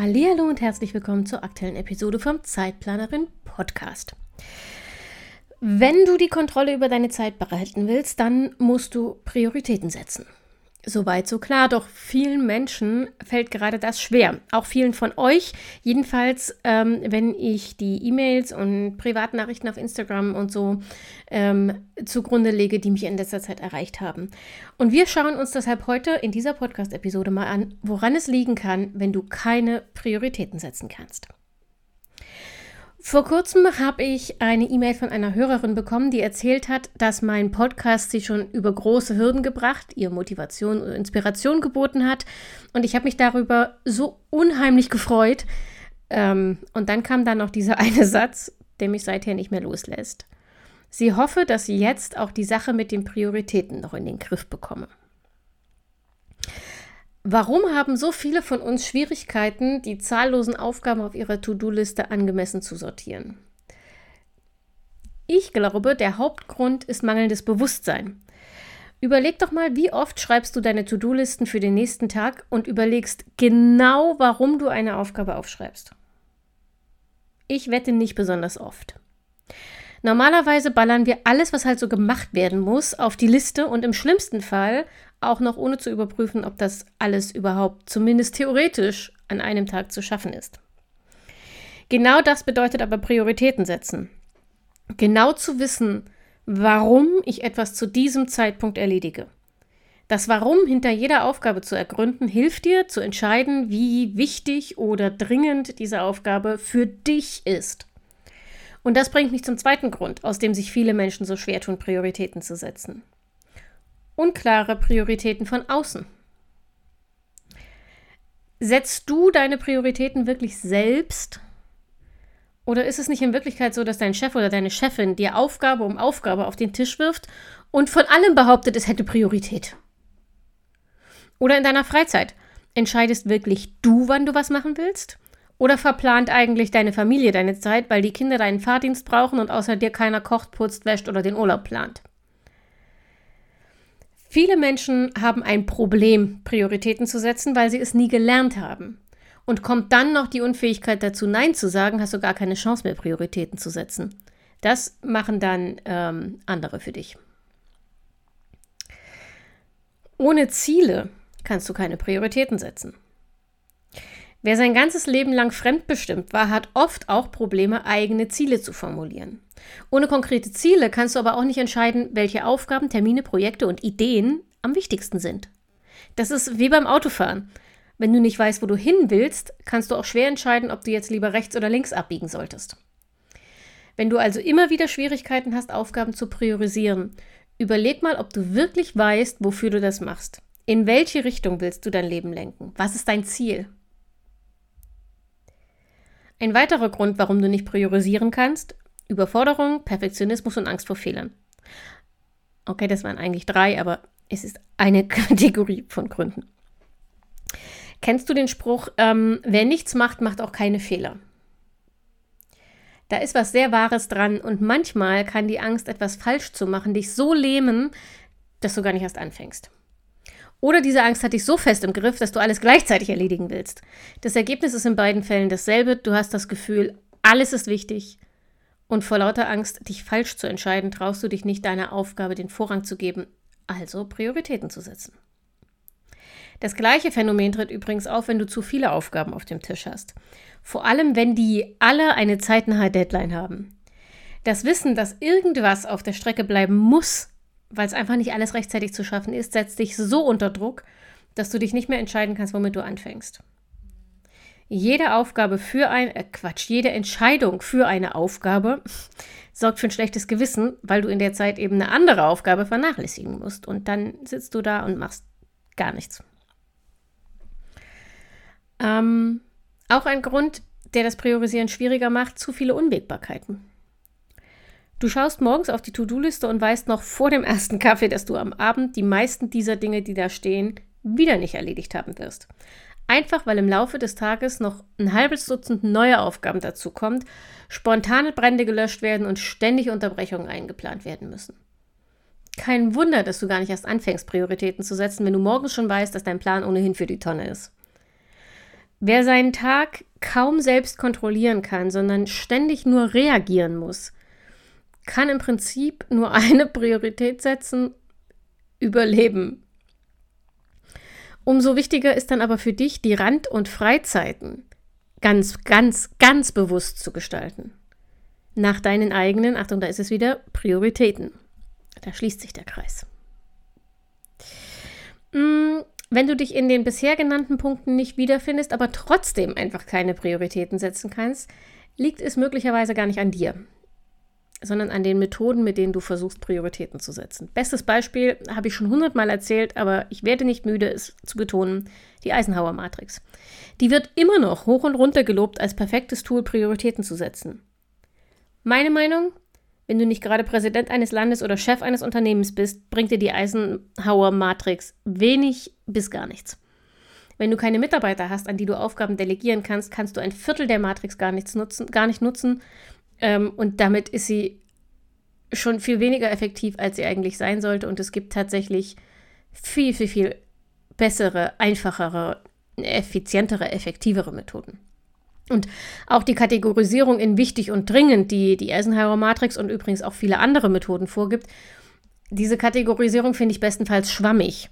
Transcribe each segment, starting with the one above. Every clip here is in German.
Hallo und herzlich willkommen zur aktuellen Episode vom Zeitplanerin Podcast. Wenn du die Kontrolle über deine Zeit behalten willst, dann musst du Prioritäten setzen. Soweit so klar, doch vielen Menschen fällt gerade das schwer. Auch vielen von euch. Jedenfalls, ähm, wenn ich die E-Mails und Privatnachrichten auf Instagram und so ähm, zugrunde lege, die mich in letzter Zeit erreicht haben. Und wir schauen uns deshalb heute in dieser Podcast-Episode mal an, woran es liegen kann, wenn du keine Prioritäten setzen kannst. Vor kurzem habe ich eine E-Mail von einer Hörerin bekommen, die erzählt hat, dass mein Podcast sie schon über große Hürden gebracht, ihr Motivation und Inspiration geboten hat. Und ich habe mich darüber so unheimlich gefreut. Ähm, und dann kam dann noch dieser eine Satz, der mich seither nicht mehr loslässt. Sie hoffe, dass sie jetzt auch die Sache mit den Prioritäten noch in den Griff bekomme. Warum haben so viele von uns Schwierigkeiten, die zahllosen Aufgaben auf ihrer To-Do-Liste angemessen zu sortieren? Ich glaube, der Hauptgrund ist mangelndes Bewusstsein. Überleg doch mal, wie oft schreibst du deine To-Do-Listen für den nächsten Tag und überlegst genau, warum du eine Aufgabe aufschreibst. Ich wette nicht besonders oft. Normalerweise ballern wir alles, was halt so gemacht werden muss, auf die Liste und im schlimmsten Fall auch noch ohne zu überprüfen, ob das alles überhaupt zumindest theoretisch an einem Tag zu schaffen ist. Genau das bedeutet aber Prioritäten setzen. Genau zu wissen, warum ich etwas zu diesem Zeitpunkt erledige. Das Warum hinter jeder Aufgabe zu ergründen, hilft dir zu entscheiden, wie wichtig oder dringend diese Aufgabe für dich ist. Und das bringt mich zum zweiten Grund, aus dem sich viele Menschen so schwer tun, Prioritäten zu setzen unklare Prioritäten von außen. Setzt du deine Prioritäten wirklich selbst? Oder ist es nicht in Wirklichkeit so, dass dein Chef oder deine Chefin dir Aufgabe um Aufgabe auf den Tisch wirft und von allem behauptet, es hätte Priorität? Oder in deiner Freizeit entscheidest wirklich du, wann du was machen willst? Oder verplant eigentlich deine Familie deine Zeit, weil die Kinder deinen Fahrdienst brauchen und außer dir keiner kocht, putzt, wäscht oder den Urlaub plant? Viele Menschen haben ein Problem, Prioritäten zu setzen, weil sie es nie gelernt haben. Und kommt dann noch die Unfähigkeit dazu, Nein zu sagen, hast du gar keine Chance mehr, Prioritäten zu setzen. Das machen dann ähm, andere für dich. Ohne Ziele kannst du keine Prioritäten setzen. Wer sein ganzes Leben lang fremdbestimmt war, hat oft auch Probleme, eigene Ziele zu formulieren. Ohne konkrete Ziele kannst du aber auch nicht entscheiden, welche Aufgaben, Termine, Projekte und Ideen am wichtigsten sind. Das ist wie beim Autofahren. Wenn du nicht weißt, wo du hin willst, kannst du auch schwer entscheiden, ob du jetzt lieber rechts oder links abbiegen solltest. Wenn du also immer wieder Schwierigkeiten hast, Aufgaben zu priorisieren, überleg mal, ob du wirklich weißt, wofür du das machst. In welche Richtung willst du dein Leben lenken? Was ist dein Ziel? Ein weiterer Grund, warum du nicht priorisieren kannst, Überforderung, Perfektionismus und Angst vor Fehlern. Okay, das waren eigentlich drei, aber es ist eine Kategorie von Gründen. Kennst du den Spruch, ähm, wer nichts macht, macht auch keine Fehler? Da ist was sehr Wahres dran und manchmal kann die Angst, etwas falsch zu machen, dich so lähmen, dass du gar nicht erst anfängst. Oder diese Angst hat dich so fest im Griff, dass du alles gleichzeitig erledigen willst. Das Ergebnis ist in beiden Fällen dasselbe. Du hast das Gefühl, alles ist wichtig. Und vor lauter Angst, dich falsch zu entscheiden, traust du dich nicht, deiner Aufgabe den Vorrang zu geben, also Prioritäten zu setzen. Das gleiche Phänomen tritt übrigens auf, wenn du zu viele Aufgaben auf dem Tisch hast. Vor allem, wenn die alle eine zeitnahe Deadline haben. Das Wissen, dass irgendwas auf der Strecke bleiben muss, weil es einfach nicht alles rechtzeitig zu schaffen ist, setzt dich so unter Druck, dass du dich nicht mehr entscheiden kannst, womit du anfängst. Jede Aufgabe für ein, äh Quatsch, jede Entscheidung für eine Aufgabe sorgt für ein schlechtes Gewissen, weil du in der Zeit eben eine andere Aufgabe vernachlässigen musst. Und dann sitzt du da und machst gar nichts. Ähm, auch ein Grund, der das Priorisieren schwieriger macht, zu viele Unwägbarkeiten. Du schaust morgens auf die To-Do-Liste und weißt noch vor dem ersten Kaffee, dass du am Abend die meisten dieser Dinge, die da stehen, wieder nicht erledigt haben wirst. Einfach weil im Laufe des Tages noch ein halbes Dutzend neue Aufgaben dazu kommt, spontane Brände gelöscht werden und ständig Unterbrechungen eingeplant werden müssen. Kein Wunder, dass du gar nicht erst anfängst, Prioritäten zu setzen, wenn du morgens schon weißt, dass dein Plan ohnehin für die Tonne ist. Wer seinen Tag kaum selbst kontrollieren kann, sondern ständig nur reagieren muss, kann im Prinzip nur eine Priorität setzen, überleben. Umso wichtiger ist dann aber für dich, die Rand- und Freizeiten ganz, ganz, ganz bewusst zu gestalten. Nach deinen eigenen, Achtung, da ist es wieder, Prioritäten. Da schließt sich der Kreis. Mm, wenn du dich in den bisher genannten Punkten nicht wiederfindest, aber trotzdem einfach keine Prioritäten setzen kannst, liegt es möglicherweise gar nicht an dir sondern an den Methoden, mit denen du versuchst, Prioritäten zu setzen. Bestes Beispiel habe ich schon hundertmal erzählt, aber ich werde nicht müde, es zu betonen, die Eisenhower Matrix. Die wird immer noch hoch und runter gelobt als perfektes Tool, Prioritäten zu setzen. Meine Meinung, wenn du nicht gerade Präsident eines Landes oder Chef eines Unternehmens bist, bringt dir die Eisenhower Matrix wenig bis gar nichts. Wenn du keine Mitarbeiter hast, an die du Aufgaben delegieren kannst, kannst du ein Viertel der Matrix gar, nichts nutzen, gar nicht nutzen ähm, und damit ist sie schon viel weniger effektiv, als sie eigentlich sein sollte. Und es gibt tatsächlich viel, viel, viel bessere, einfachere, effizientere, effektivere Methoden. Und auch die Kategorisierung in wichtig und dringend, die die Eisenhower Matrix und übrigens auch viele andere Methoden vorgibt, diese Kategorisierung finde ich bestenfalls schwammig.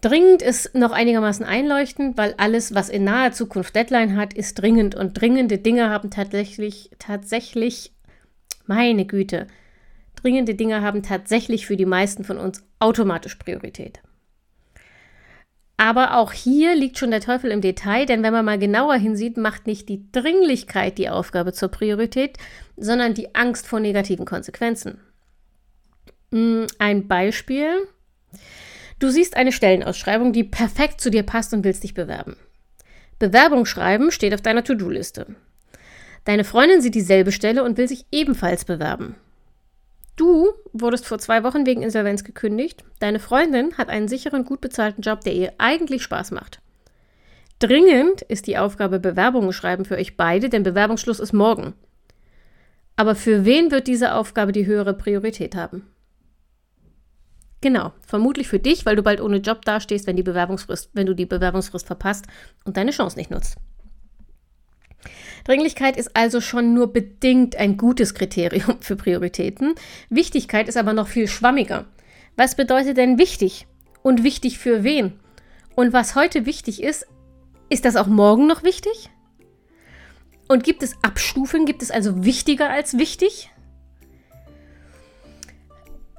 Dringend ist noch einigermaßen einleuchtend, weil alles, was in naher Zukunft Deadline hat, ist dringend und dringende Dinge haben tatsächlich, tatsächlich, meine Güte, dringende Dinge haben tatsächlich für die meisten von uns automatisch Priorität. Aber auch hier liegt schon der Teufel im Detail, denn wenn man mal genauer hinsieht, macht nicht die Dringlichkeit die Aufgabe zur Priorität, sondern die Angst vor negativen Konsequenzen. Hm, ein Beispiel. Du siehst eine Stellenausschreibung, die perfekt zu dir passt und willst dich bewerben. Bewerbung schreiben steht auf deiner To-Do-Liste. Deine Freundin sieht dieselbe Stelle und will sich ebenfalls bewerben. Du wurdest vor zwei Wochen wegen Insolvenz gekündigt. Deine Freundin hat einen sicheren, gut bezahlten Job, der ihr eigentlich Spaß macht. Dringend ist die Aufgabe Bewerbungen schreiben für euch beide, denn Bewerbungsschluss ist morgen. Aber für wen wird diese Aufgabe die höhere Priorität haben? Genau, vermutlich für dich, weil du bald ohne Job dastehst, wenn, die Bewerbungsfrist, wenn du die Bewerbungsfrist verpasst und deine Chance nicht nutzt. Dringlichkeit ist also schon nur bedingt ein gutes Kriterium für Prioritäten. Wichtigkeit ist aber noch viel schwammiger. Was bedeutet denn wichtig? Und wichtig für wen? Und was heute wichtig ist, ist das auch morgen noch wichtig? Und gibt es Abstufen? Gibt es also wichtiger als wichtig?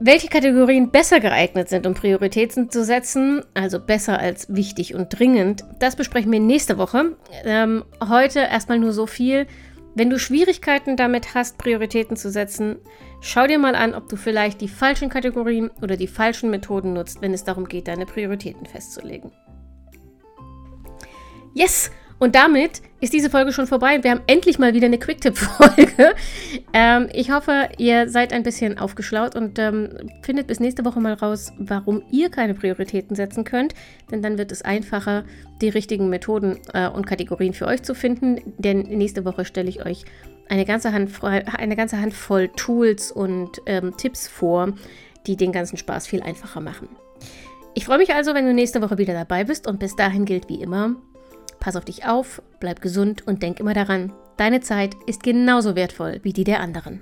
Welche Kategorien besser geeignet sind, um Prioritäten zu setzen, also besser als wichtig und dringend, das besprechen wir nächste Woche. Ähm, heute erstmal nur so viel. Wenn du Schwierigkeiten damit hast, Prioritäten zu setzen, schau dir mal an, ob du vielleicht die falschen Kategorien oder die falschen Methoden nutzt, wenn es darum geht, deine Prioritäten festzulegen. Yes! Und damit ist diese Folge schon vorbei und wir haben endlich mal wieder eine Quicktip-Folge. Ähm, ich hoffe, ihr seid ein bisschen aufgeschlaut und ähm, findet bis nächste Woche mal raus, warum ihr keine Prioritäten setzen könnt. Denn dann wird es einfacher, die richtigen Methoden äh, und Kategorien für euch zu finden. Denn nächste Woche stelle ich euch eine ganze, Handvoll, eine ganze Handvoll Tools und ähm, Tipps vor, die den ganzen Spaß viel einfacher machen. Ich freue mich also, wenn du nächste Woche wieder dabei bist und bis dahin gilt wie immer, Pass auf dich auf, bleib gesund und denk immer daran, deine Zeit ist genauso wertvoll wie die der anderen.